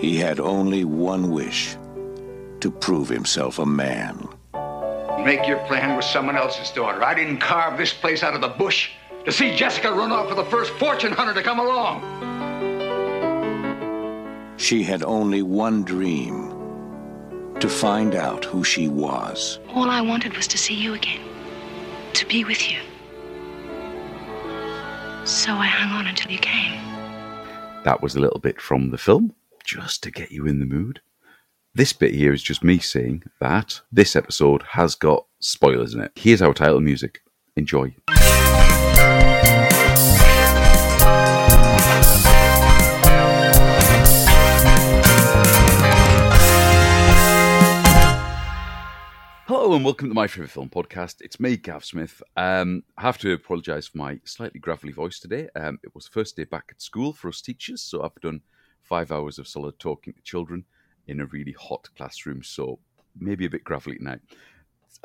He had only one wish to prove himself a man. Make your plan with someone else's daughter. I didn't carve this place out of the bush to see Jessica run off with the first fortune hunter to come along. She had only one dream to find out who she was. All I wanted was to see you again, to be with you. So I hung on until you came. That was a little bit from the film, just to get you in the mood. This bit here is just me saying that this episode has got spoilers in it. Here's our title music. Enjoy. Hello and welcome to my favourite film podcast. It's me, Gav Smith. Um, I have to apologise for my slightly gravelly voice today. Um, it was the first day back at school for us teachers, so I've done five hours of solid talking to children in a really hot classroom, so maybe a bit gravelly tonight.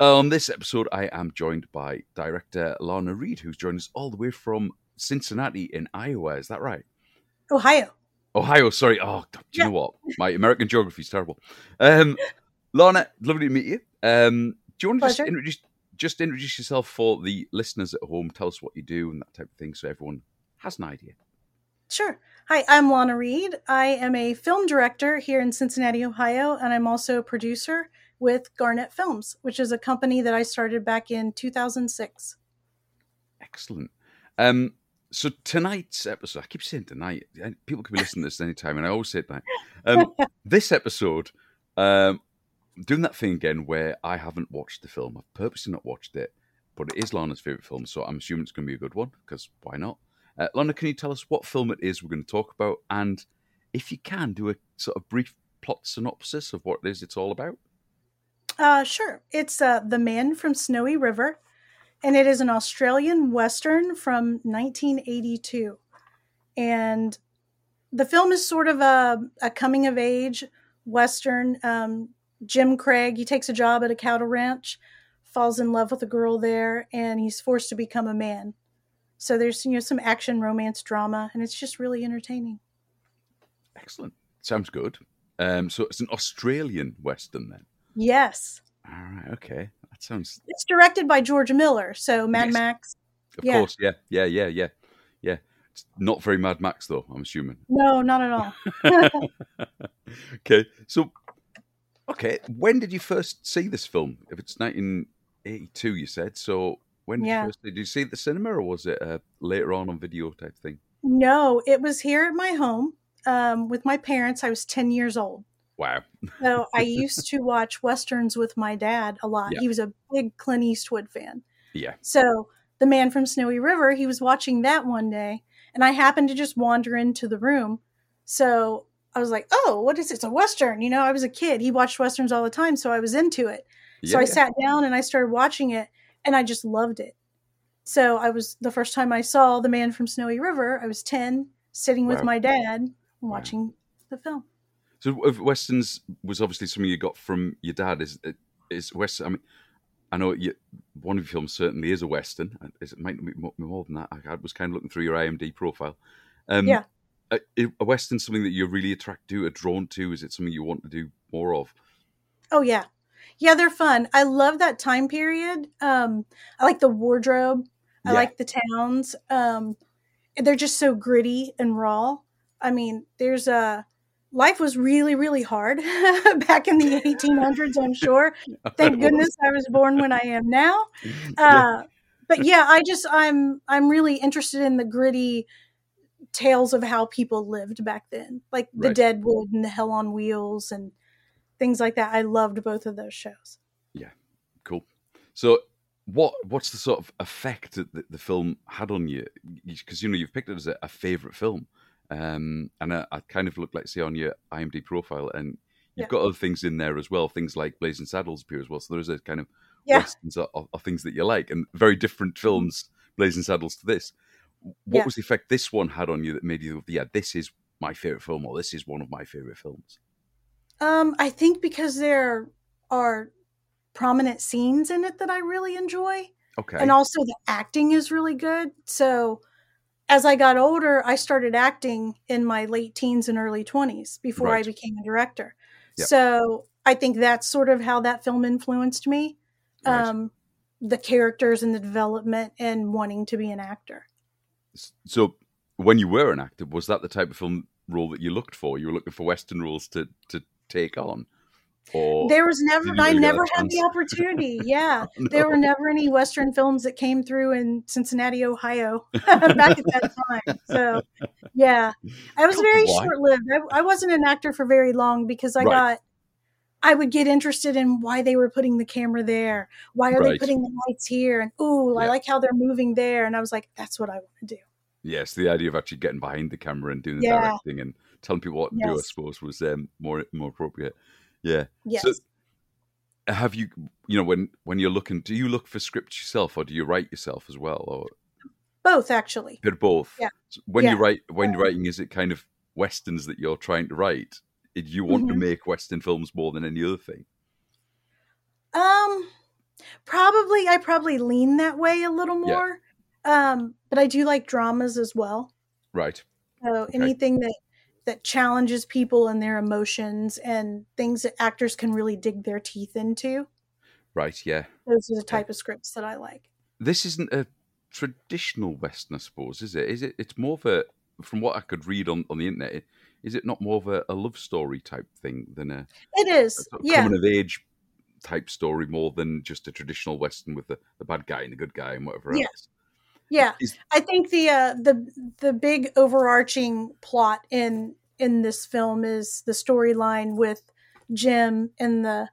On this episode, I am joined by director Lana Read, who's joined us all the way from Cincinnati in Iowa. Is that right? Ohio. Ohio, sorry. Oh, do you Yeah. know what? My American geography is terrible. Um, Lana, lovely to meet you. Um, do you want to just introduce just introduce yourself for the listeners at home? Tell us what you do and that type of thing, so everyone has an idea. Sure. Hi, I'm Lana Read. I am a film director here in Cincinnati, Ohio, and I'm also a producer with Garnet Films, which is a company that I started back in 2006. Excellent. Um, so tonight's episode, I keep saying tonight, people can be listening to this anytime, and I always say tonight. Um, this episode, um, doing that thing again where I haven't watched the film. I've purposely not watched it, but it is Lana's favorite film, so I'm assuming it's going to be a good one because why not? Uh, Lana, can you tell us what film it is we're going to talk about, and if you can, do a sort of brief plot synopsis of what it is it's all about? Uh, sure. It's uh, The Man from Snowy River, and it is an Australian Western from 1982. And the film is sort of a, a coming of age Western. Um, Jim Craig, he takes a job at a cattle ranch, falls in love with a girl there, and he's forced to become a man. So there's you know some action, romance, drama, and it's just really entertaining. Excellent. Sounds good. Um, so it's an Australian western then. Yes, All right. Okay. That sounds. it's directed by George Miller. So Mad Yes. Max. Of Yeah. course. Yeah. Yeah. Yeah. Yeah. Yeah. It's not very Mad Max though. I'm assuming. No, not at all. okay. So. Okay. When did you first see this film? If it's 1982, you said. So when did Yeah. you first did you see it at the cinema or was it uh, later on on video type thing? No, it was here at my home um, with my parents. I was 10 years old. Wow. So I used to watch Westerns with my dad a lot. Yeah. He was a big Clint Eastwood fan. Yeah. So The Man from Snowy River, he was watching that one day, and I happened to just wander into the room. So I was like, oh, what is it? It's a Western. You know, I was a kid. He watched Westerns all the time, so I was into it. so I yeah. sat down and I started watching it, and I just loved it. So I was the first time I saw The Man from Snowy River, I was 10, sitting with Wow. my dad watching the film. So westerns was obviously something you got from your dad. Is is western? I mean, I know you, one of your films certainly is a western. It might be mo- more than that. I was kind of looking through your IMD profile. Um, Yeah. A, a western something that you're really attracted to, or drawn to? Is it something you want to do more of? Oh yeah. Yeah, they're fun. I love that time period. Um I like the wardrobe. I Yeah. like the towns. Um they're just so gritty and raw. I mean, there's a life was really really hard back in the 1800s, I'm sure. Thank goodness I was born when I am now. Uh but yeah, I just I'm I'm really interested in the gritty tales of how people lived back then. Like the Right. Deadwood and the Hell on Wheels and things like that. I loved both of those shows. Yeah, cool. So, what what's the sort of effect that the, the film had on you? Because you know you've picked it as a, a favorite film, um, and I, I kind of look like see on your IMDb profile, and you've Yeah. got other things in there as well. Things like Blazing Saddles appear as well. So there is a kind of Yeah. westerns are, are, are things that you like, and very different films. Blazing Saddles to this. What Yeah. was the effect this one had on you that made you? Yeah, this is my favorite film, or this is one of my favorite films. Um, I think because there are prominent scenes in it that I really enjoy. Okay. And also the acting is really good. So as I got older, I started acting in my late teens and early 20s before I became a director. Yep. So I think that's sort of how that film influenced me. Right. Um, the characters and the development and wanting to be an actor. So, when you were an actor, was that the type of film role that you looked for? You were looking for Western roles to to take on, or There was never, I never had the opportunity. Yeah. Oh, no. There were never any Western films that came through in Cincinnati, Ohio back at that time. So, yeah, I was very Why? short lived. I, I wasn't an actor for very long because I Right. got, I would get interested in why they were putting the camera there. Why are they putting the lights here? And, ooh, I like how they're moving there. And I was like, that's what I want to do. yes, the idea of actually getting behind the camera and doing the Yeah. directing and telling people what to do, I suppose, was um, more more appropriate. Yeah. Yes. So, have you, you know, when when you're looking, do you look for scripts yourself, or do you write yourself as well, or Both, actually. of both? Yeah. So when Yeah. you write, when you're writing, is it kind of westerns that you're trying to write? Do you want to Mhm. make western films more than any other thing? Um, probably I probably lean that way a little Yeah. more. Um, but I do like dramas as well. Right. So anything that that challenges people and their emotions and things that actors can really dig their teeth into. Right. Yeah. Those are the type of scripts that I like. This isn't a traditional western, I suppose, is it? Is it? It's more of a, from what I could read on on the internet, is it not more of a, a love story type thing than a, It a is. sort of Yeah. coming of age type story more than just a traditional western with the, the bad guy and the good guy and whatever Yeah. else? Yeah. Is- I think the uh the the big overarching plot in in this film is the storyline with Jim and the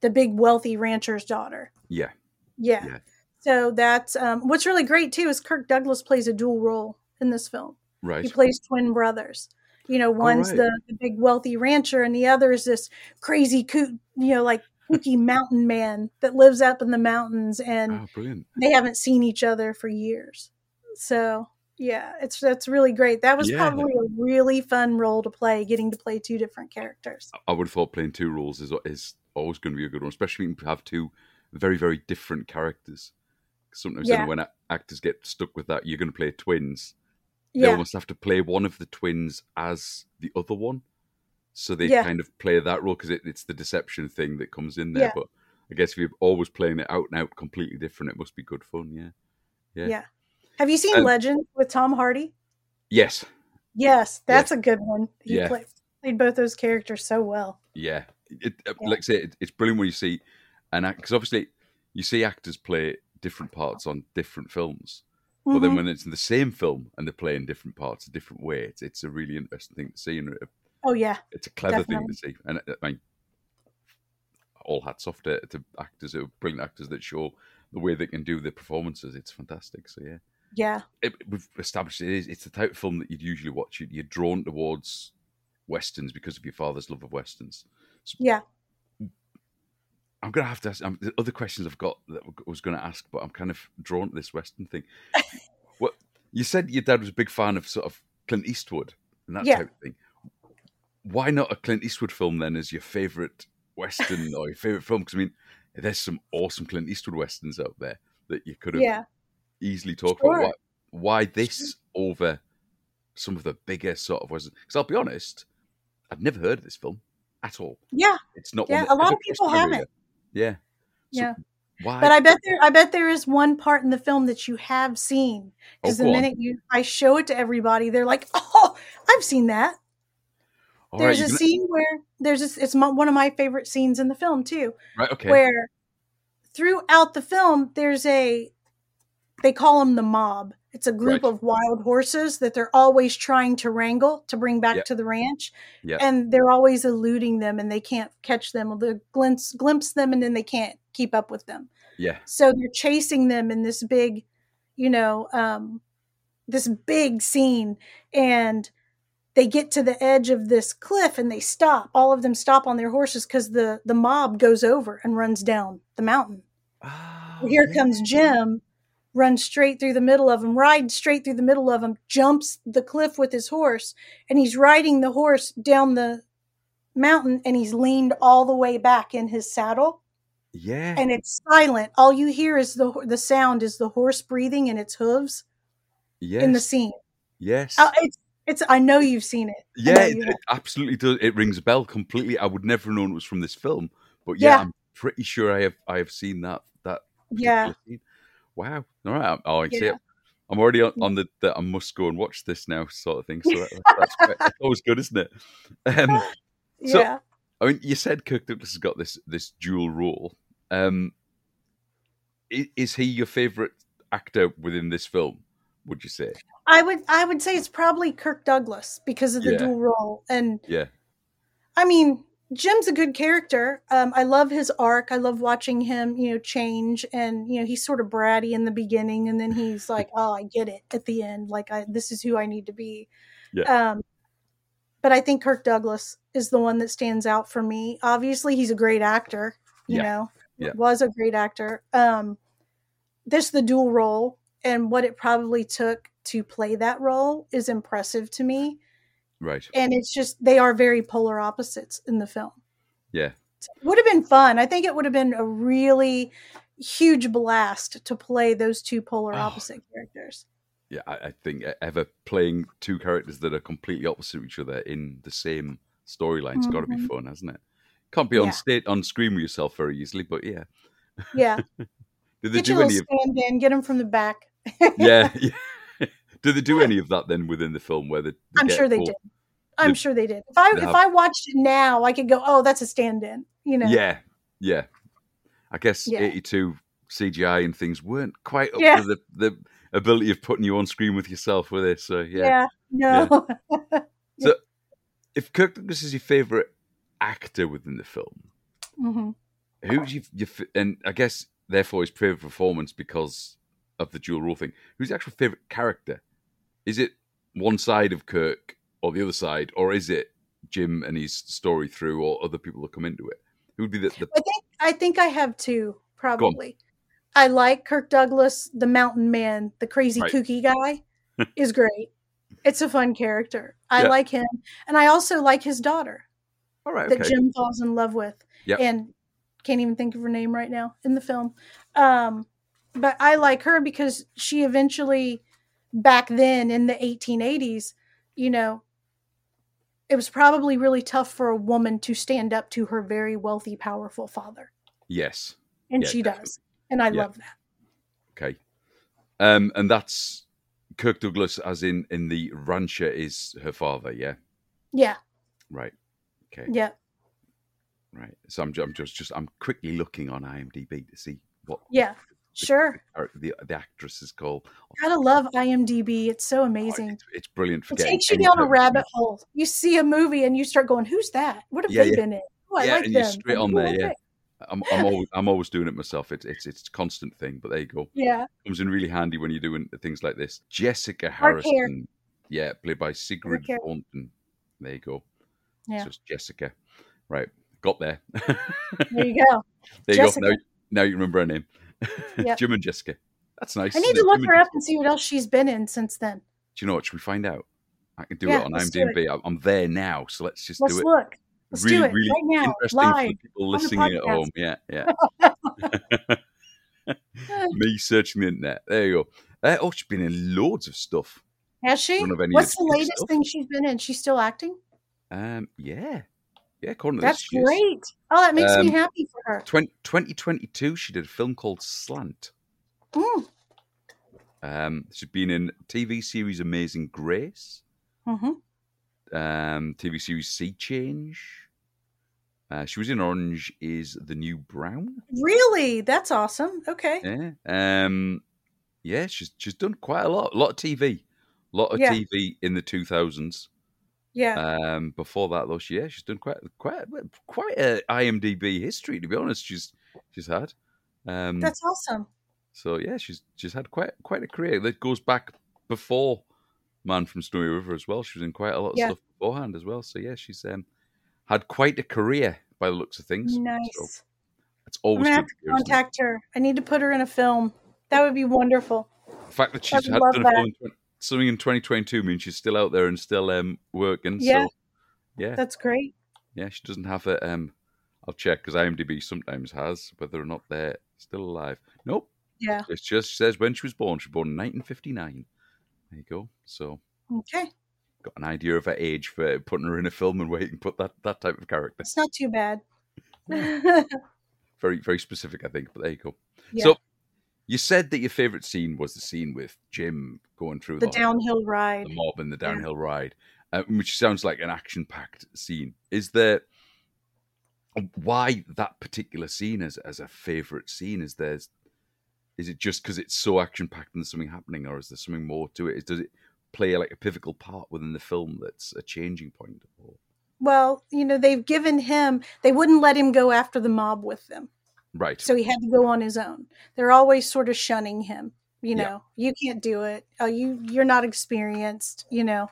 the big wealthy rancher's daughter. Yeah. Yeah. Yeah. So that's um, what's really great too is Kirk Douglas plays a dual role in this film. Right. He plays twin brothers. You know, one's right. the, the big wealthy rancher, and the other is this crazy, coot. you know, like kooky mountain man that lives up in the mountains, and Oh, they haven't seen each other for years. So yeah, it's that's really great. That was Yeah. probably a really fun role to play, getting to play two different characters. I would have thought playing two roles is is always going to be a good one, especially when you have two very very different characters. Sometimes Yeah. when actors get stuck with that, you're going to play twins. They Yeah, almost have to play one of the twins as the other one, so they Yeah. kind of play that role because it, it's the deception thing that comes in there. Yeah. But I guess if you're always playing it out and out completely different, it must be good fun. Yeah. yeah. yeah. Have you seen And- Legend with Tom Hardy? Yes. Yes, that's a good one. He Yeah. played, played both those characters so well. Yeah, it, uh, Yeah. like I say, it, it's brilliant when you see an act because obviously you see actors play different parts on different films, but then Mhm. when it's in the same film and they're playing different parts a different way, it's, it's a really interesting thing to see and a- oh yeah, it's a clever thing to see. And uh, I mean, all hats off to, to actors who brilliant actors that show the way they can do their performances. It's fantastic. So yeah, yeah, it, we've established it is it's the type of film that you'd usually watch. You're drawn towards westerns because of your father's love of westerns. yeah. I'm gonna have to ask. Um, the other questions I've got that I was going to ask, but I'm kind of drawn to this Western thing. what you said your dad was a big fan of sort of Clint Eastwood and that Yeah. type of thing. Why not a Clint Eastwood film then as your favorite Western or your favorite film? Because I mean, there's some awesome Clint Eastwood westerns out there that you could have Yeah. easily talked Sure. about. Why, why this over some of the bigger sort of westerns? Because I'll be honest, I'd never heard of this film at all. Yeah, It's not. Yeah, a lot of people crossed my radar. haven't. Yeah. So Yeah. Why? but I bet there, I bet there is one part in the film that you have seen because Oh, the go on. minute you, I show it to everybody, they're like, "Oh, I've seen that." All right, there's you're a gonna- scene where there's this, it's one of my favorite scenes in the film too, right. Okay. where throughout the film there's a they call them the mob. It's a group Right. of wild horses that they're always trying to wrangle to bring back Yeah. to the ranch, Yeah. and they're always eluding them, and they can't catch them. They glimpse glimpse them, and then they can't keep up with them. yeah. So they're chasing them in this big, you know, um, this big scene, and they get to the edge of this cliff and they stop. All of them stop on their horses because the the mob goes over and runs down the mountain. Oh, Here yeah. comes Jim, runs straight through the middle of them, rides straight through the middle of them, jumps the cliff with his horse, and he's riding the horse down the mountain, and he's leaned all the way back in his saddle Yeah. and it's silent. All you hear is the the sound is the horse breathing in its hooves. Yes. in the scene. Yes. Uh, it's it's. I know you've seen it. Yeah, it, it absolutely does. It rings a bell completely. I would never have known it was from this film, but yeah, Yeah. I'm pretty sure I have. I have seen that. That. yeah. scene. Wow. All right. Oh, I see Yeah. it. I'm already on, on the, the I must go and watch this now sort of thing. So that, that's, quite, always good, isn't it? Um, So- yeah. I mean, you said Kirk Douglas has got this this dual role. Um, i- is he your favorite actor within this film? Would you say? I would I would say it's probably Kirk Douglas because of the Yeah. dual role. And Yeah. I mean, Jim's a good character. Um, I love his arc. I love watching him, you know, change and you know, he's sort of bratty in the beginning and then he's like, Oh, I get it at the end. Like I this is who I need to be. Yeah. Um but I think Kirk Douglas is the one that stands out for me. Obviously, he's a great actor, you Yeah. know. Yeah. Was a great actor. Um this the dual role and what it probably took to play that role is impressive to me Right. and it's just they are very polar opposites in the film Yeah. would have been fun i think it would have been a really huge blast to play those two polar Oh. opposite characters Yeah. I, I think ever playing two characters that are completely opposite of each other in the same storyline's got to be mm-hmm. fun, hasn't it? Can't be on Yeah. state on screen with yourself very easily, but yeah. yeah Did they get do any stand in get them from the back yeah, yeah. Did they do any of that then within the film where they, they i'm sure they full- did i'm the- sure they did if i they if have- i watched it now i could go oh that's a stand-in you know Yeah, yeah. I guess Yeah. 82 CGI and things weren't quite up Yeah. to the, the ability of putting you on screen with yourself with this. So, yeah. yeah, no so If Kirk Douglas is your favourite actor within the film, Mhm. who's your, your and I guess therefore his favourite performance because of the dual role thing, who's the actual favourite character? Is it one side of Kirk or the other side, or is it Jim and his story through or other people that come into it? Who would be the, the I think I think I have two probably. I like Kirk Douglas, the mountain man, the crazy Right. kooky guy, is great. It's a fun character. I Yeah. like him, and I also like his daughter all right? that Okay. Jim falls in love with, Yep. and can't even think of her name right now in the film. Um, but I like her because she eventually, back then in the 1880s, you know, it was probably really tough for a woman to stand up to her very wealthy, powerful father. Yes. and she definitely. does and i Yeah. love that Okay. Um, and that's Kirk Douglas, as in in the rancher, is her father. Yeah. yeah Right. Okay. yeah Right. So I'm, I'm just just I'm quickly looking on IMDb to see what yeah sure the uh, the, the actress is called. gotta love imdb it's so Oh, amazing it's, it's brilliant for it takes you down a rabbit hole you see a movie and you start going who's that what have Yeah, they yeah. been in oh i Yeah, like and them you're straight Oh, on there. Yeah. I'm, I'm always I'm always doing it myself. It's it's it's a constant thing. But there you go. yeah Comes in really handy when you're doing things like this. Jessica Harrison. Yeah, played by Sigrid. Thornton. There you go. Yeah. So it's Jessica. Right. Got there. there you go There Jessica. you go. Now, now you remember her name. Yep. Jim and Jessica. That's nice. i need to look her up and see what else she's been in since then Do you know what? Should we find out? I can do Yeah, it on let's it. IMDb. I'm- there now, so let's just let's do it. look let's really, do it really right now interesting for live the people listening at home. Yeah, yeah. Me searching the internet. There you go. Uh, oh, she's been in loads of stuff. has she Don't have any what's the the latest stuff. thing she's been in she's still acting Um, yeah, yeah. According to that's this, great oh that makes me Um, happy for her 20, 2022, she did a film called Slant. mm. Um, she's been in TV series Amazing Grace, hmm um, TV series Sea Change. Uh, she was in Orange is the New Brown. Really? That's awesome. Okay. Yeah. Um, yeah, she's she's done quite a lot. A lot of TV. A lot of Yeah. TV in the two thousands. Yeah. Um, before that though, she yeah, she's done quite quite quite a IMDb history to be honest. She's she's had. Um, That's awesome. so yeah, she's she's had quite quite a career that goes back before Man from Snowy River as well. She was in quite a lot of Yeah. stuff beforehand as well. So yeah, she's um, had quite a career by the looks of things. So Nice. it's I'm always gonna have to to hear, isn't it? contact her. I need to put her in a film. That would be wonderful. The fact that she's had done a film something in 2022 means she's still out there and still um, working. Yeah. So yeah, That's great. yeah, she doesn't have a. Um, I'll check because IMDb sometimes has whether or not they're still alive. Nope. Yeah. It just says when she was born. She was born in 1959. There you go. So Okay. got an idea of her age for putting her in a film and where you can put that that type of character. It's not too bad. Very very specific, I think. But there you go. Yeah. So you said that your favorite scene was the scene with Jim going through the the, downhill ride. the mob and the Yeah. downhill ride, uh, which sounds like an action-packed scene. Is there why that particular scene as as a favorite scene? Is there is it just because it's so action-packed and there's something happening, or is there something more to it? Is, does it play like a pivotal part within the film that's a changing point? Or, Well, you know, they've given him, they wouldn't let him go after the mob with them. Right. So he had to go on his own. They're always sort of shunning him. You Yeah. know, you can't do it. Oh, you you're not experienced, you know.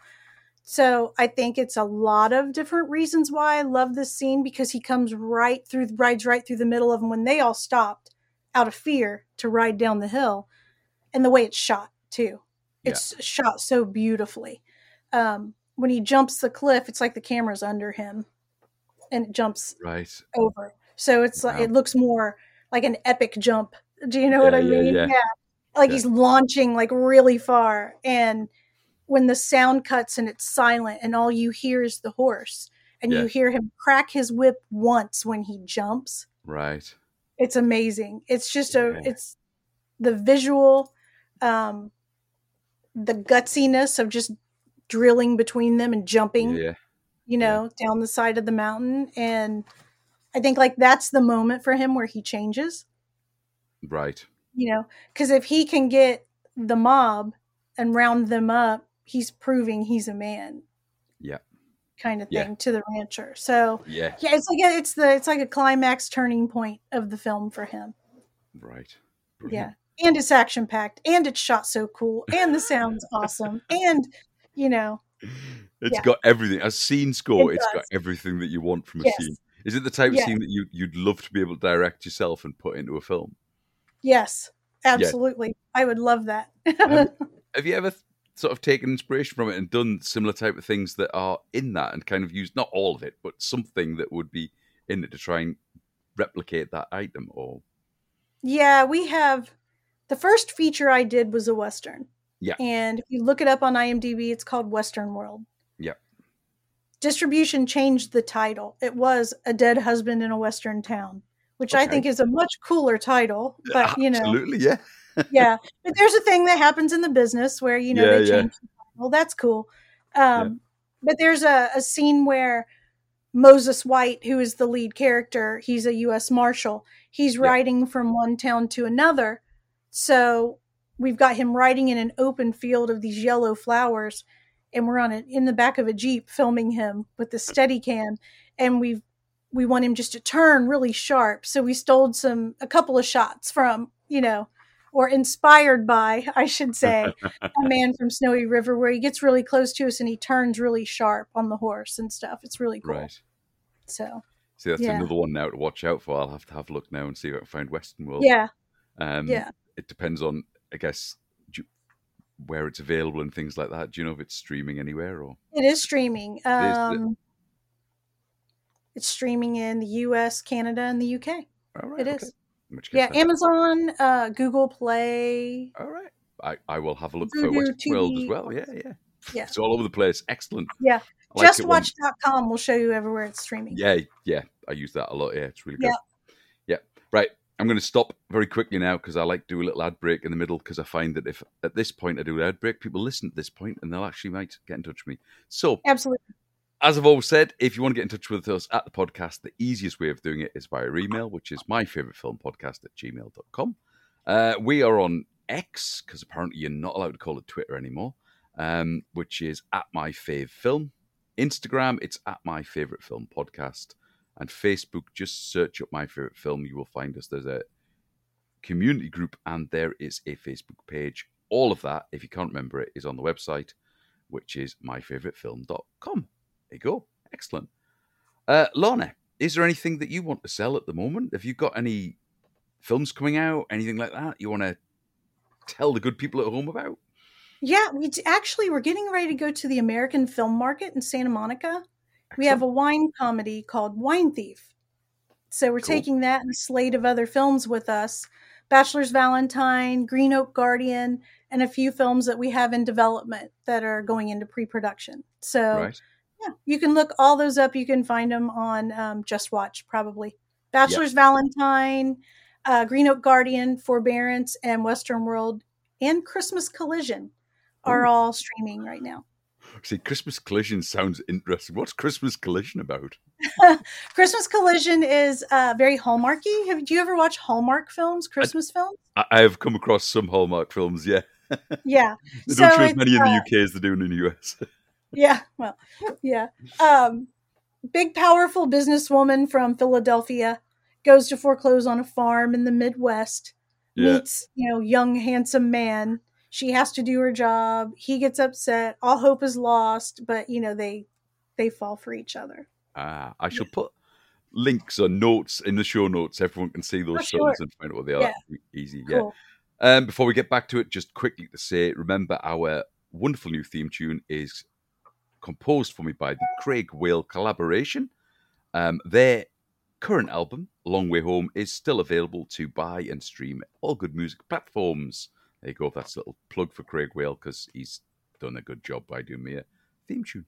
So I think it's a lot of different reasons why I love this scene because he comes right through rides right through the middle of them when they all stopped out of fear to ride down the hill. And the way it's shot too. It's shot so beautifully. Um when he jumps the cliff, it's like the camera's under him and it jumps right. over. So it's like Wow. it looks more like an epic jump. Do you know what I yeah, mean? yeah. Like Yeah. he's launching like really far and when the sound cuts and it's silent and all you hear is the horse and Yeah. you hear him crack his whip once when he jumps. Right. It's amazing. It's just Yeah. a it's the visual um the gutsiness of just drilling between them and jumping Yeah. you know, down the side of the mountain. And I think like that's the moment for him where he changes, Right. you know, because if he can get the mob and round them up, he's proving he's a man. Yeah. Kind of Yeah. thing to the rancher. So Yeah. yeah, it's like a, it's the it's like a climax turning point of the film for him. Right. Yeah. And it's action packed and it's shot so cool and the sound's awesome. And you know, It's Yeah. got everything. A scene score, It it's got everything that you want from a Yes. scene. Is it the type of scene that you, you'd love to be able to direct yourself and put into a film? yes, absolutely. I would love that. Have- Have you ever sort of taken inspiration from it and done similar type of things that are in that and kind of used, not all of it, but something that would be in it to try and replicate that item? Or, Yeah, we have the first feature I did was a Western. Yeah. And if you look it up on IMDb, it's called Western World. Yeah. Distribution changed the title. It was A Dead Husband in a Western Town, which I think is a much cooler title. But, you know, absolutely, yeah. yeah. But there's a thing that happens in the business where, you know, Yeah, they yeah. change the title. That's cool. Um, But there's a, a scene where Moses White, who is the lead character, he's a U.S. Marshal. He's Yeah. riding from one town to another. So we've got him riding in an open field of these yellow flowers, and we're on it in the back of a jeep filming him with the steady cam, and we've we want him just to turn really sharp. So we stole some a couple of shots from you know, or inspired by, I should say, a man from Snowy River, where he gets really close to us and he turns really sharp on the horse and stuff. It's really cool. Right. So See, that's Yeah. another one now to watch out for. I'll have to have a look now and see if I can find Western World. yeah, Um, yeah. It depends on, I guess, where it's available and things like that. Do you know if it's streaming anywhere or? It is streaming. is, is it? Um, it's streaming in the U.S., Canada, and the U.K. All right, It okay. is. Yeah, Amazon, uh, Google Play. All right. I, I will have a look for Voodoo Western World as well. Yeah, yeah. Yeah. It's all over the place. Excellent. Yeah. Like JustWatch.com will show you everywhere it's streaming. Yeah, yeah. I use that a lot. Yeah, it's really good. Yeah. Yeah. Right. I'm going to stop very quickly now because I like to do a little ad break in the middle because I find that if at this point I do an ad break, people listen at this point and they'll actually might get in touch with me. So Absolutely. as I've always said, if you want to get in touch with us at the podcast, the easiest way of doing it is via email, which is my favorite film podcast at gmail.com. Uh, we are on X, because apparently you're not allowed to call it Twitter anymore, um, which is at my fave film. Instagram, it's at my favorite film podcast. And Facebook, just search up my favorite film. You will find us. There's a community group and there is a Facebook page. All of that, if you can't remember it, is on the website, which is myfavoritefilm.com. There you go. Excellent. Uh, Lorna, is there anything that you want to sell at the moment? Have you got any films coming out? Anything like that you want to tell the good people at home about? Yeah, we actually we're getting ready to go to the American Film Market in Santa Monica. We have a wine comedy called Wine Thief. So we're Cool. taking that and a slate of other films with us. Bachelor's Valentine, Green Oak Guardian, and a few films that we have in development that are going into pre-production. So Right. yeah, you can look all those up. You can find them on um, Just Watch probably. Bachelor's Valentine, uh, Green Oak Guardian, Forbearance, and Western World, and Christmas Collision are all streaming right now. See, Christmas Collision sounds interesting. What's Christmas Collision about? Christmas Collision is uh, very hallmarky. Have do you ever watch Hallmark films, Christmas films? I, I have come across some Hallmark films, yeah. Yeah, They So don't show as many in the uh, UK as they do in the US. yeah. Well, yeah. Um, big, powerful businesswoman from Philadelphia goes to foreclose on a farm in the Midwest. yeah. Meets you know young handsome man. She has to do her job. He gets upset. All hope is lost, but you know they they fall for each other. Ah, I shall put links or notes in the show notes. Everyone can see those Oh, sure. and find out what they are. Yeah. Easy, yeah. Cool. Um, before we get back to it, just quickly to say, remember our wonderful new theme tune is composed for me by the Craig Whale collaboration. Um, their current album, Long Way Home, is still available to buy and stream all good music platforms. There you go. That's a little plug for Craig Whale because he's done a good job by doing me a theme tune.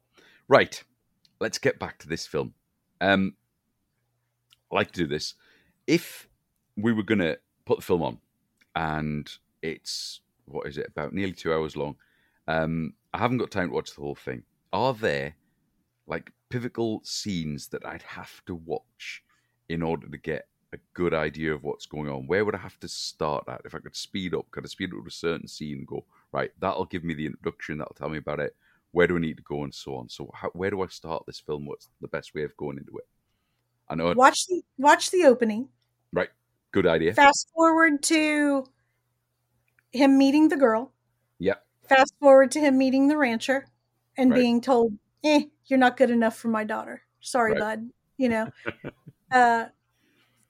Right, let's get back to this film. Um, I like to do this. If we were going to put the film on, and it's what is it about nearly two hours long. Um, I haven't got time to watch the whole thing. Are there like pivotal scenes that I'd have to watch in order to get a good idea of what's going on? Where would I have to start at? If I could speed up, could I speed up to a certain scene and go right? That'll give me the introduction. That'll tell me about it. Where do I need to go and so on? So how, where do I start this film? What's the best way of going into it? I know, Watch the watch the opening. right? Good idea. Fast forward to him meeting the girl. Yep. Fast forward to him meeting the rancher and Right. being told, "Eh, you're not good enough for my daughter. Sorry, Right. bud." You know. uh,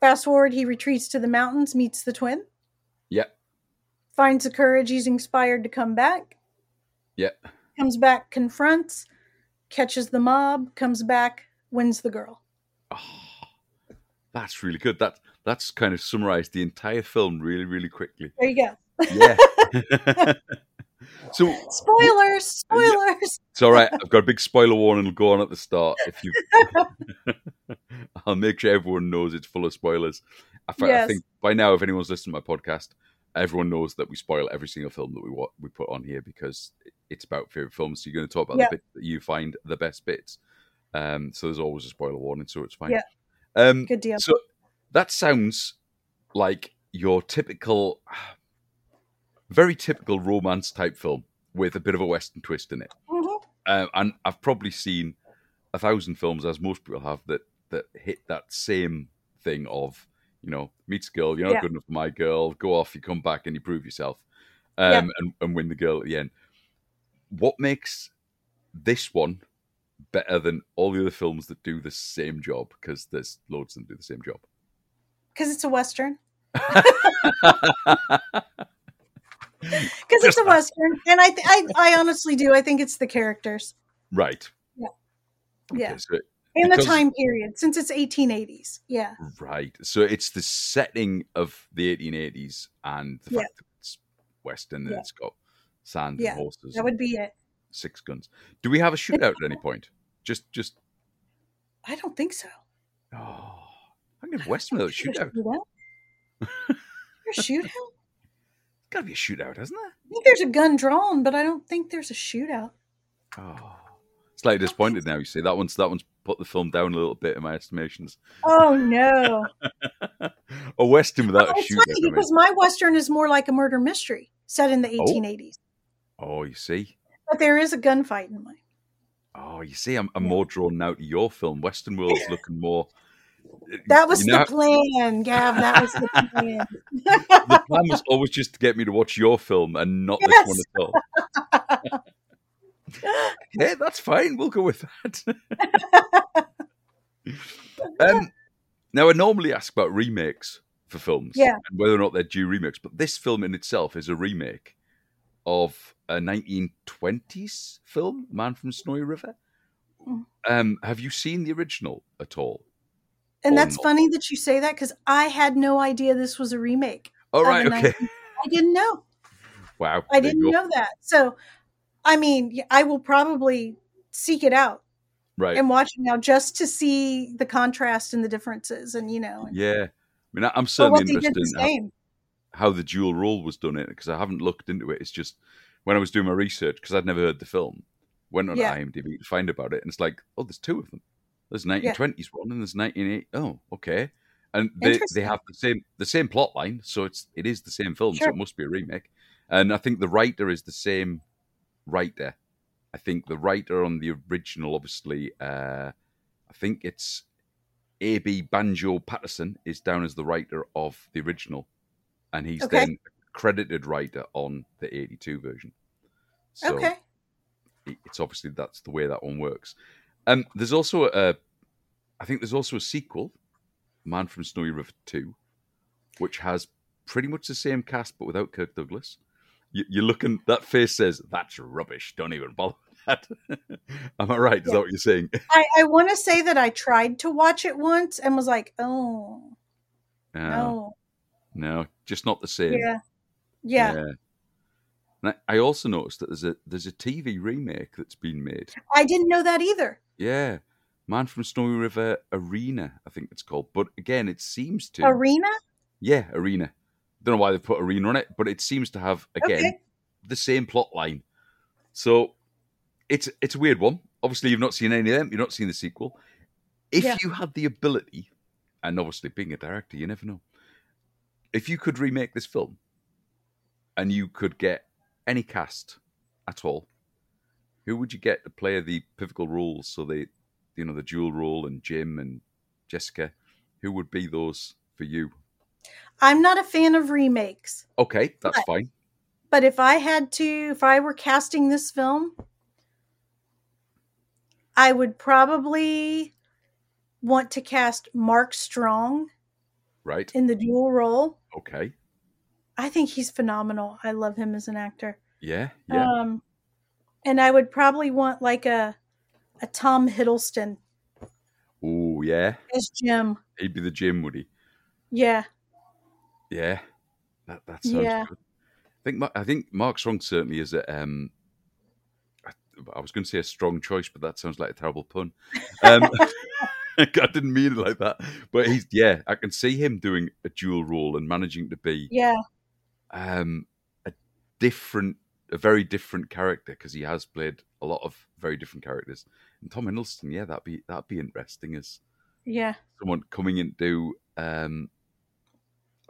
fast forward, he retreats to the mountains, meets the twin, Yep. finds the courage he's inspired to come back. Yep. Comes back, confronts, catches the mob, comes back, wins the girl. Oh, that's really good. That that's kind of summarized the entire film really, really quickly. There you go. Yeah. so Spoilers, spoilers. it's all right. I've got a big spoiler warning. It'll go on at the start. If you, I'll make sure everyone knows it's full of spoilers. I, fi- I think by now, if anyone's listened to my podcast, everyone knows that we spoil every single film that we we put on here because it's about favorite films. So you're going to talk about Yeah. the bit that you find the best bits. Um, so there's always a spoiler warning, so it's fine. Yeah. Um, Good deal. so that sounds like your typical, very typical romance type film with a bit of a western twist in it. Mhm. Um, and I've probably seen a thousand films, as most people have, that that hit that same thing of you know meets a girl, you're not Yeah. good enough for my girl, go off, you come back and you prove yourself, um, Yeah. and and win the girl at the end. What makes this one better than all the other films that do the same job? Because there's loads of them do the same job. Because it's a Western. Because it's a Western. And I, th- I, I honestly do. I think it's the characters right. Yeah. Okay, Yeah. so- and the time period since it's 1880s. Yeah. Right. So it's the setting of the 1880s and the Yeah. fact that it's Western and Yeah. it's got sand Yeah, and horses That would be it. six guns. Do we have a shootout at any point? Just, just, I don't think so. oh, I can have Western without a There's shootout. Shootout? Gotta be a shootout, hasn't there? I think there's a gun drawn, but I don't think there's a shootout. Oh, slightly disappointed now. You see, that one's that one's put the film down a little bit in my estimations. Oh no! a Western without a it's shootout. funny because my western is more like a murder mystery set in the 1880s, Oh, you see. but there is a gunfight in mine. Oh, you see, I'm, I'm more drawn now to your film. Western World's looking more. That was you know, the plan, Gav. That was the plan. the plan was always just to get me to watch your film and not Yes. this one at all. yeah, that's fine. We'll go with that. um, now, I normally ask about remakes for films, Yeah. and whether or not they're due remakes, but this film in itself is a remake of a 1920s film, Man from Snowy River. Mm. Um, have you seen the original at all? And oh, that's not. funny that you say that because I had no idea this was a remake. Oh right, okay. 19 I didn't know. Wow. I didn't know that. So, I mean, I will probably seek it out Right. and watch it now just to see the contrast and the differences, and you know, and- Yeah. I mean, I'm certainly interested in how, same. how the dual role was done in it because I haven't looked into it. It's just when I was doing my research because I'd never heard the film, went on Yeah. IMDb to find about it, and it's like, oh, there's two of them. There's 1920s one and there's 1980. Oh, okay. And they, they have the same the same plot line, so it's it is the same film, so it must be a remake. And I think the writer is the same writer. I think the writer on the original, obviously, uh, I think it's A.B. Banjo Paterson is down as the writer of the original, and he's Okay. then credited writer on the 82 version. So okay. it's obviously that's the way that one works. Um, there's also a, I think there's also a sequel, Man from Snowy River 2, which has pretty much the same cast but without Kirk Douglas. You, you're looking, that face says, that's rubbish. Don't even bother that. Am I right? Is Yeah. that what you're saying? I, I want to say that I tried to watch it once and was like, oh No, no, no, just not the same. yeah, yeah. And I, I also noticed that there's a there's a TV remake that's been made. I didn't know that either. Yeah, Man from Snowy River Arena, I think it's called. But again, it seems to Arena. yeah Arena. Don't know why they put Arena on it, but it seems to have again Okay. the same plot line. So it's it's a weird one. Obviously, you've not seen any of them. You've not seen the sequel. If Yeah. you had the ability, and obviously being a director, you never know. If you could remake this film, and you could get any cast at all, who would you get to play the pivotal roles? So they, you know, the dual role and Jim and Jessica. Who would be those for you? I'm not a fan of remakes, Okay, that's But- fine. but if I had to, if I were casting this film, I would probably want to cast Mark Strong Right. in the dual role. Okay. I think he's phenomenal. I love him as an actor. Yeah. Yeah. Um, and I would probably want like a a Tom Hiddleston oh, yeah. as Jim. He'd be the Jim, would he? Yeah, Yeah, that that sounds Yeah. good. I think I think Mark Strong certainly is a. Um, I, I was going to say a strong choice, but that sounds like a terrible pun. Um, I didn't mean it like that, but he's yeah. I can see him doing a dual role and managing to be yeah, um, a different, a very different character because he has played a lot of very different characters. And Tom Hiddleston, yeah, that'd be that'd be interesting as yeah. someone coming into um,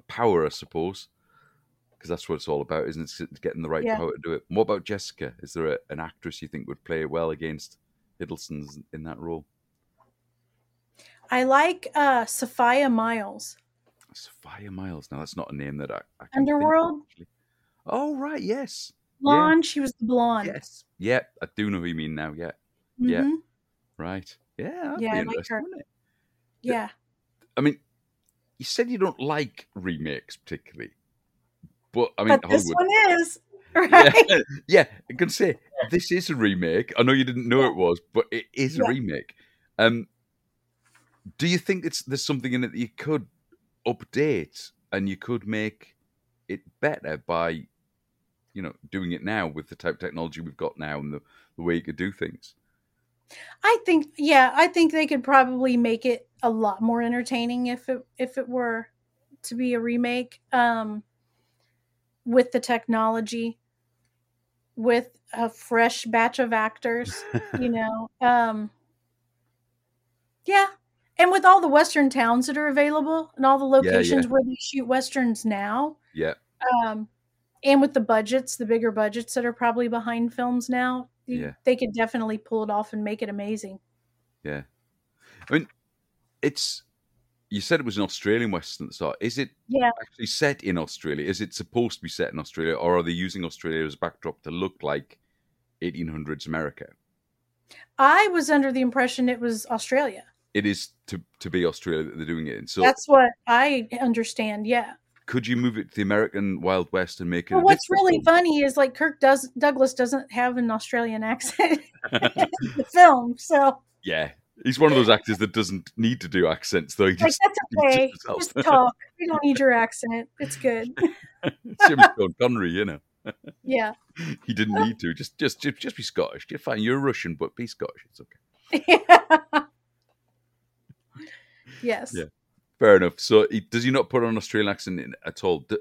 power, I suppose, because that's what it's all about, isn't it? Getting the right Yeah. power to do it. And what about Jessica? Is there a, an actress you think would play well against Hiddleston's in that role? I like uh Sophia Myles. Sophia Myles. Now that's not a name that I, I think of, Underworld? Oh right, yes, Blonde. She was the blonde. yes, yeah. I do know who you mean now. Yeah, yeah. Mhm. right. Yeah, Yeah, I like her. yeah. I mean, you said you don't like remakes particularly, but I mean, but this Hollywood. one is right. yeah, yeah, I can say this is a remake. I know you didn't know it was, but it is a remake. Um, do you think it's there's something in it that you could update and you could make it better by, you know, doing it now with the type of technology we've got now and the, the way you could do things? I think yeah, I think they could probably make it a lot more entertaining if it if it were to be a remake um with the technology with a fresh batch of actors, you know. Um yeah. And with all the western towns that are available and all the Yeah, yeah. locations where they shoot westerns now, Yeah, um and with the budgets, the bigger budgets that are probably behind films now, Yeah. they could definitely pull it off and make it amazing. yeah. I mean, it's. You said it was an Australian western at the start. Is it Yeah. actually set in Australia? Is it supposed to be set in Australia, or are they using Australia as a backdrop to look like 1800s America? I was under the impression it was Australia. It is to to be Australia that they're doing it in. So That's what I understand. Yeah. Could you move it to the American Wild West and make it? A what's really film? funny is like Kirk does Douglas doesn't have an Australian accent in the film. So yeah, He's one of those actors that doesn't need to do accents, though. He Like just, that's okay. just Just talk. We don't need your accent. It's good. As Sean Connery, you know. Yeah. He didn't need to. Just, just, just, just be Scottish. You're fine. You're Russian, but be Scottish. It's okay. Yeah. yes. Yeah. Fair enough. So, he, does he not put on an Australian accent in, at all? Do,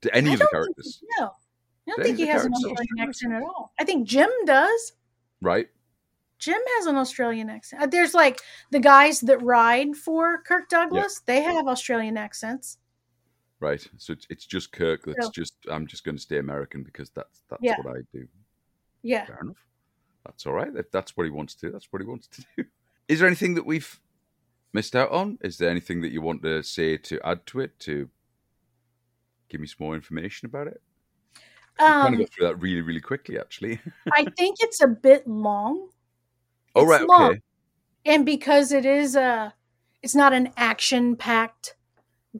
do any I of the think characters? no. I don't Do think he has an Australian accent at all. I think Jim does. Right. Jim has an Australian accent. Uh, There's like the guys that ride for Kirk Douglas, they have Australian accents. Right. So it's, it's just Kirk. That's So- just. I'm just going to stay American because that's that's Yeah. what I do. Yeah. Fair enough. That's all right. If that's what he wants to do, that's what he wants to do. Is there anything that we've missed out on? Is there anything that you want to say to add to it to give me some more information about it? We kind Um, of go through that really, really quickly, actually. I think it's a bit long. oh, It's right. long. Okay. And because it is a it's not an action packed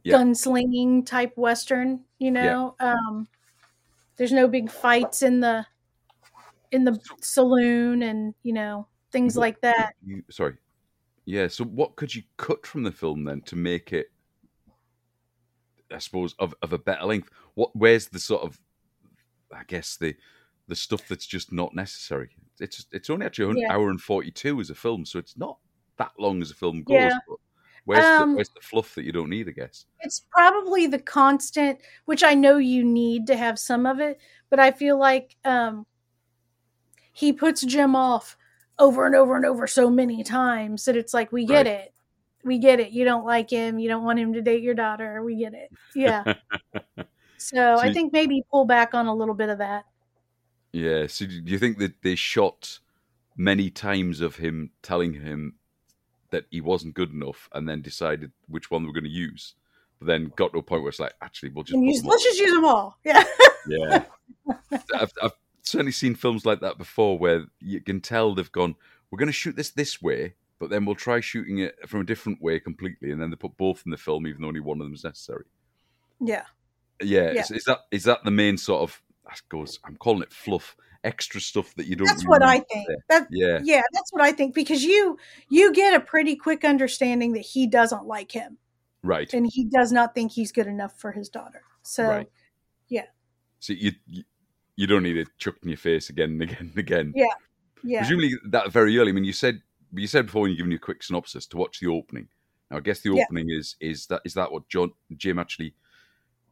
Yeah. gunslinging type western, you know. Um there's no big fights in the in the saloon and, you know, things What- like that. You, sorry. Yeah. So, what could you cut from the film then to make it, I suppose, of, of a better length? What? Where's the sort of, I guess the the stuff that's just not necessary? It's it's only actually an Yeah. hour and forty two as a film, so it's not that long as a film goes. Yeah. But where's Um, the where's the fluff that you don't need? I guess. it's probably the constant which i know you need to have some of it but i feel like um he puts jim off over and over and over so many times that it's like we get Right. it. We get it. You don't like him. You don't want him to date your daughter. We get it. Yeah. So i think maybe pull back on a little bit of that. Yeah. So do you think that they shot many times of him telling him that he wasn't good enough, and then decided which one they were going to use, but then got to a point where it's like, actually, we'll just use- them let's all. just use them all. Yeah. Yeah. I've, I've certainly seen films like that before where you can tell they've gone, we're going to shoot this this way, but then we'll try shooting it from a different way completely, and then they put both in the film, even though only one of them is necessary. yeah Yeah, Yeah. Is, is that is that the main sort of? I suppose I'm calling it fluff, extra stuff that you don't. that's what i think that Yeah, yeah that's what i think because you you get a pretty quick understanding that he doesn't like him right. and he does not think he's good enough for his daughter. So Right. So you, you you don't need it chucked in your face again and again and again. Yeah. yeah, Presumably that very early. I mean, you said you said before when you giving you a quick synopsis to watch the opening. Now, I guess the Yeah. opening is is that is that what John Jim actually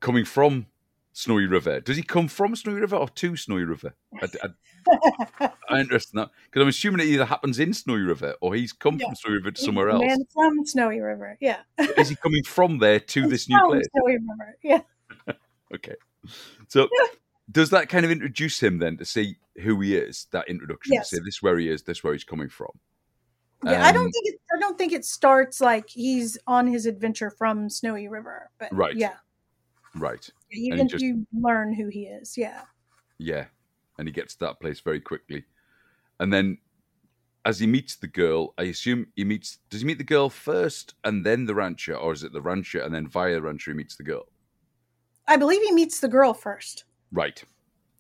coming from Snowy River? Does he come from Snowy River or to Snowy River? I, I, I'm interested in that because I'm assuming it either happens in Snowy River or he's come Yeah. from Snowy River to He's somewhere else. Man from Snowy River. Yeah. is he coming from there to this new place? Snowy River. Yeah. Okay. So does that kind of introduce him then to see who he is? That introduction Yes. to say this is where he is, this is where he's coming from. Yeah. I don't Um, think it, I don't think it starts like he's on his adventure from Snowy River. But Right. yeah. Right. You And can just- you learn who he is. Yeah. Yeah. And he gets to that place very quickly. And then as he meets the girl, I assume he meets does he meet the girl first and then the rancher, or is it the rancher and then via the rancher he meets the girl? I believe he meets the girl first. Right.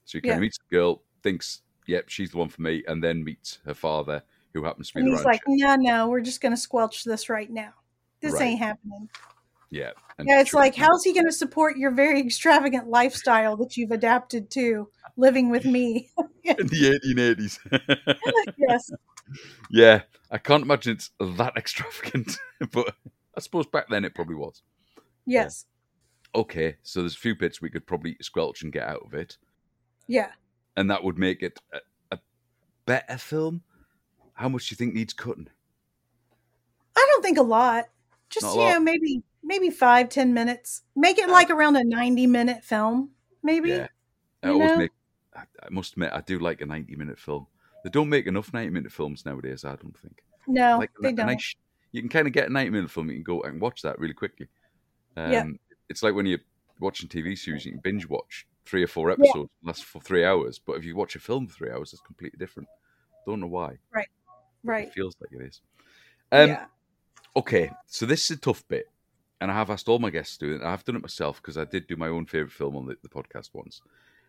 So he kind Yeah. of meets the girl, thinks, yep, she's the one for me, and then meets her father, who happens to be And the he's like, no, no, we're just gonna squelch this right now. This Right. ain't happening. yeah. Yeah, it's like, how's he going to support your very extravagant lifestyle that you've adapted to living with me? in the 1880s. yes. yeah, I can't imagine it's that extravagant, but I suppose back then it probably was. Yes. Okay, so there's a few bits we could probably squelch and get out of it, Yeah. and that would make it a, a better film. How much do you think needs cutting? I don't think a lot. Just, Not you lot. know, maybe maybe five, ten minutes. Make it like around a 90 minute film, maybe. Yeah, I you always know? make. I, I must admit, I do like a 90 minute film. They don't make enough 90 minute films nowadays. I don't think. No, like they a don't. nice- you can kind of get a 90 minute film. You can go and watch that really quickly. Um, Yeah. It's like when you're watching TV series, you can binge watch three or four episodes, last for three hours. But if you watch a film for three hours, it's completely different. Don't know why. right. Right. It feels like it is. Um, yeah. Okay, so this is a tough bit, and I have asked all my guests to do it. I've done it myself because I did do my own favorite film on the, the podcast once.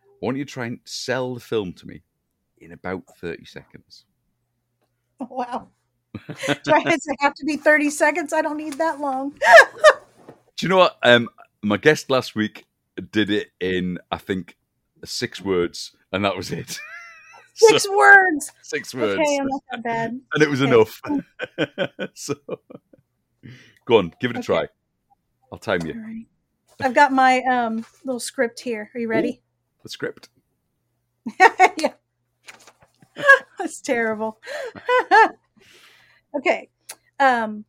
I want you to try and sell the film to me in about thirty seconds. Wow. Does it have to be 30 seconds? I don't need that long. Do you know what? Um, my guest last week did it in, I think, six words, and that was it. Six So- words. six words, Okay, I'm not that bad. and it was okay. enough. so, go on, give it a Okay. try. I'll time you. right. I've got my um little script here. Are you ready? The script. yeah. That's terrible. okay. Um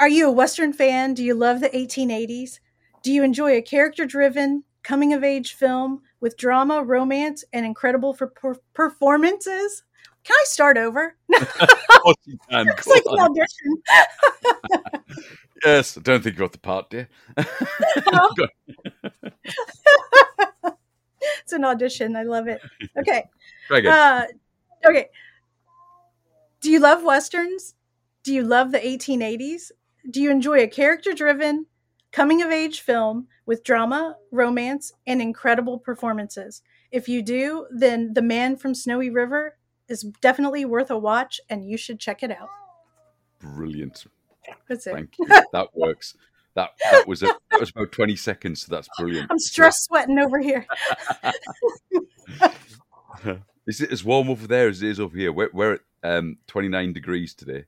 Are you a western fan? Do you love the 1880s? Do you enjoy a character-driven coming of age film with drama, romance, and incredible for per- performances? Can I start over? You can. It's like an audition. Yes, I don't think you got the part, dear. It's an audition. I love it. Okay. Uh, okay. Do you love westerns? Do you love the 1880s? Do you enjoy a character driven, coming of age film with drama, romance, and incredible performances? If you do, then The Man from Snowy River is definitely worth a watch and you should check it out. Brilliant. That's it. Thank you. That works. That that was a, that was about twenty seconds. So that's brilliant. I'm stress sweating over here. Is it as warm over there as it is over here? We're, we're at um, 29 degrees today.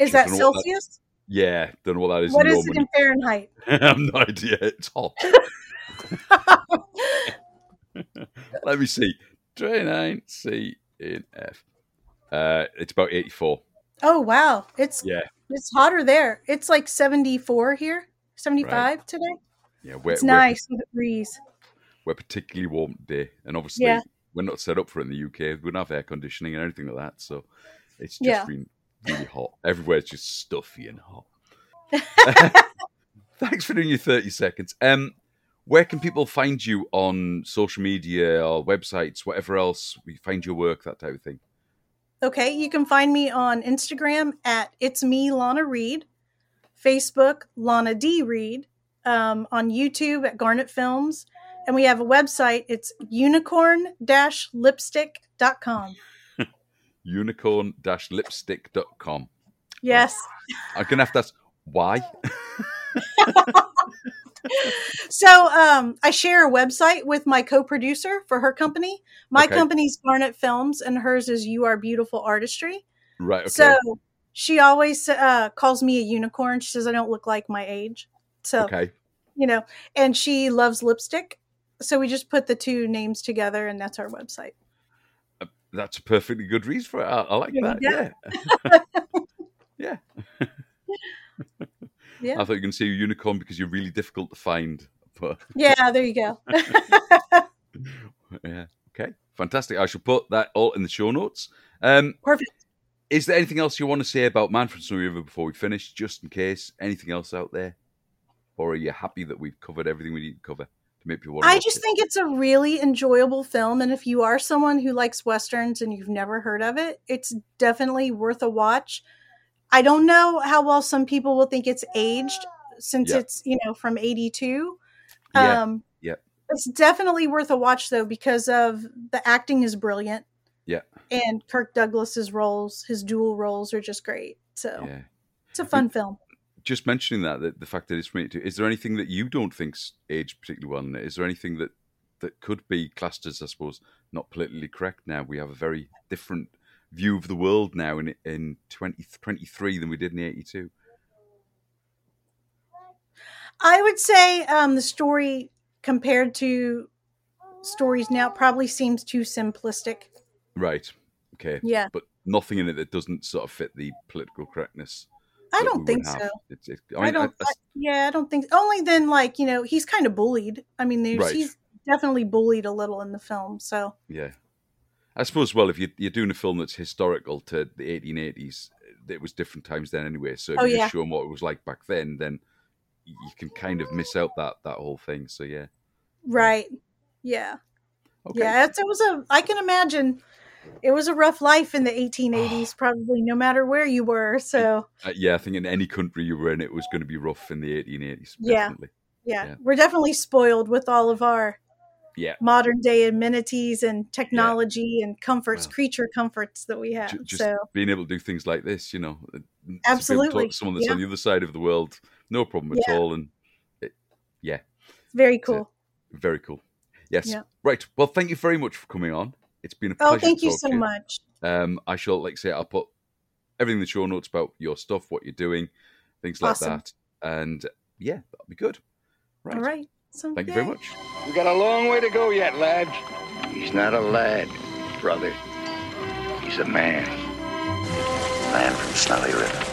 Is that don't know what Celsius? Yeah, don't know what that is What in is it in Fahrenheit? I have no idea. It's hot. Let me see. 29 C in F. Uh, it's about 84. Oh wow, it's Yeah, it's hotter there. It's like 74 here, 75 today. yeah. We're, It's we're, nice with the breeze. we're particularly warm today, and obviously Yeah. we're not set up for it in the UK. We don't have air conditioning and anything like that, so it's just Yeah. been really hot. Everywhere's just stuffy and hot. Thanks for doing your 30 seconds. Um, where can people find you on social media or websites, whatever else? We find your work, that type of thing. Okay, you can find me on Instagram at it's me Lana Read, Facebook Lana D Read, um, on YouTube at Garnet Films, and we have a website. It's unicorn-lipstick.com. Unicorn-lipstick.com. Yes. I'm going to have to ask, why? So um, I share a website with my co-producer for her company. My Okay. company's Garnet Films, and hers is You Are Beautiful Artistry. Right, okay. So she always uh, calls me a unicorn. She says I don't look like my age. So okay. you know, and she loves lipstick. So we just put the two names together, and that's our website. That's a perfectly good reason for it. I, I like that. Yeah. yeah. Yeah, I thought you to say unicorn because you're really difficult to find. But yeah. There you go. yeah, okay, fantastic. I shall put that all in the show notes. Um, Perfect. is there anything else you want to say about Man from Snowy River before we finish, just in case? Anything else out there, or are you happy that we've covered everything we need to cover to make people I just it? think it's a really enjoyable film, and if you are someone who likes westerns and you've never heard of it, it's definitely worth a watch. I don't know how well some people will think it's aged since Yeah. it's you know from '82. Yeah, Um, yeah. It's definitely worth a watch though because of the acting is brilliant. Yeah. And Kirk Douglas's roles, his dual roles are just great. So yeah. it's a fun film. Just mentioning that, the, the fact that it's from 82, is there anything that you don't think's aged particularly well in it? Is there anything that that could be classed as, I suppose, not politically correct now? We have a very different view of the world now in in 2023 than we did in the 82. I would say um, the story compared to stories now probably seems too simplistic. Right. Okay. Yeah. But nothing in it that doesn't sort of fit the political correctness. I don't think so. It's, it, I, don't. I- I- yeah, I don't think. Only then, like you know, he's kind of bullied. I mean, there's, Right. he's definitely bullied a little in the film. So yeah. I suppose, well, if you, you're doing a film that's historical to the 1880s, it was different times then anyway. So if Oh, you yeah. show them what it was like back then, then you can kind of miss out that, that whole thing. So, yeah. right, yeah, Okay. yeah. It's, it was a. I can imagine. It was a rough life in the 1880s, probably no matter where you were. So Uh, yeah, I think in any country you were in, it was going to be rough in the 1880s. Yeah. Yeah, Yeah. we're definitely spoiled with all of our Yeah. modern day amenities and technology and comforts, creature comforts that we have. Just so being able to do things like this, you know, uh, Absolutely, to someone that's yeah. on the other side of the world, no problem at Yeah. all, and it, yeah, very cool. very cool. Yes, Yeah. right. Well, thank you very much for coming on. It's been a pleasure. Oh, thank to you so to much. Um, I shall, like say, I'll put everything in the show notes about your stuff, what you're doing, things like Awesome. that, and yeah, that'll be good. Right. All right. So Thank you very much. We got a long way to go yet, lad. He's not a lad, brother. He's a man. Man from Snowy River.